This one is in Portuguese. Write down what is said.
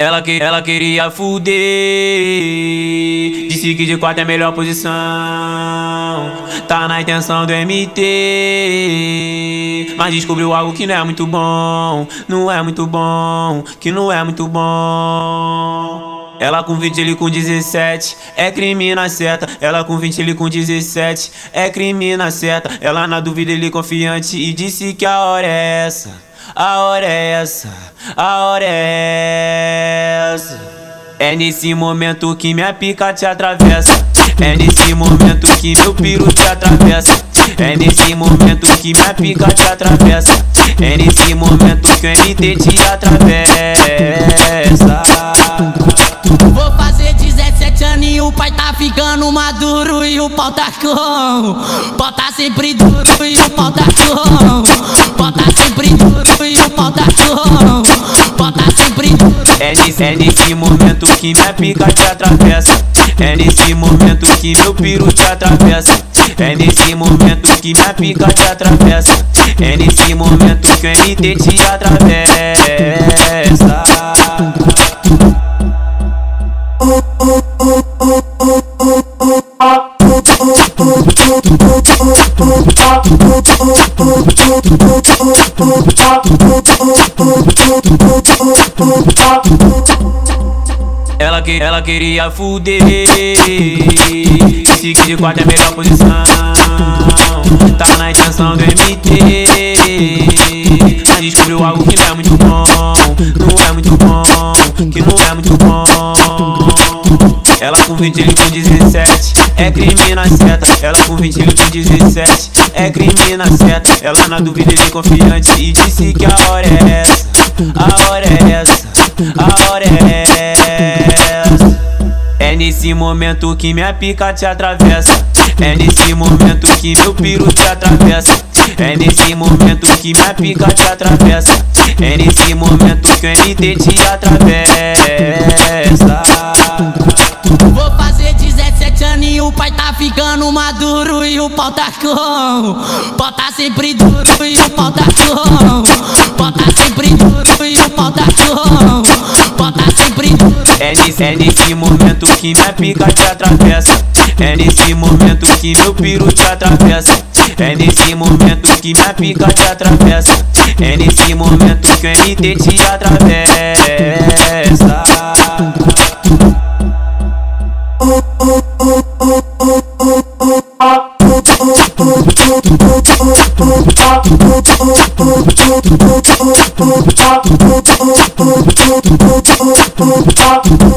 Ela, que, ela queria fuder, disse que de quatro é a melhor posição. Tá na intenção do MT, mas descobriu algo que não é muito bom. Não é muito bom, que não é muito bom. Ela com 20, ele com 17, é crime na seta. Ela com 20, ele com 17, é crime na seta. Ela na dúvida, ele confiante e disse que a hora é essa. A hora é essa, a hora é essa. É nesse momento que minha pica te atravessa. É nesse momento que meu piru te atravessa. É nesse momento que minha pica te atravessa. É nesse momento que o NT te atravessa. Vou fazer 17 anos e o pai tá ficando maduro e o pau tá com. Pau tá sempre duro e o pau tá com. Pau tá sempre duro e o pau tá com. Pau tá sempre. É nesse, é nesse momento que minha pica te atravessa. É nesse momento que meu piru te atravessa. É nesse momento que minha pica te atravessa. É nesse momento que o NT te atravessa. Ela, que, ela queria fuder. Que de quatro é a melhor posição. Tá na intenção do MT descobriu algo que não é muito bom Não é muito bom Que não é muito bom. Ela com 20, ele com 17 É crime na seta. Ela com 20, ele com 17 É crime na seta. Ela na dúvida, ele confiante E disse que a hora é essa. A hora nesse momento que minha pica te atravessa. É nesse momento que meu piru te atravessa. É nesse momento que minha pica te atravessa. É nesse momento que o NT te atravessa. Vou fazer 17 anos e o pai tá ficando maduro e o pau tá com. Pau tá sempre duro e o pau tá com. É nesse, é nesse momento que minha pica te atravessa. É nesse momento que meu piru te atravessa. É nesse momento que minha pica te atravessa. É nesse momento que o NT te atravessa. to you.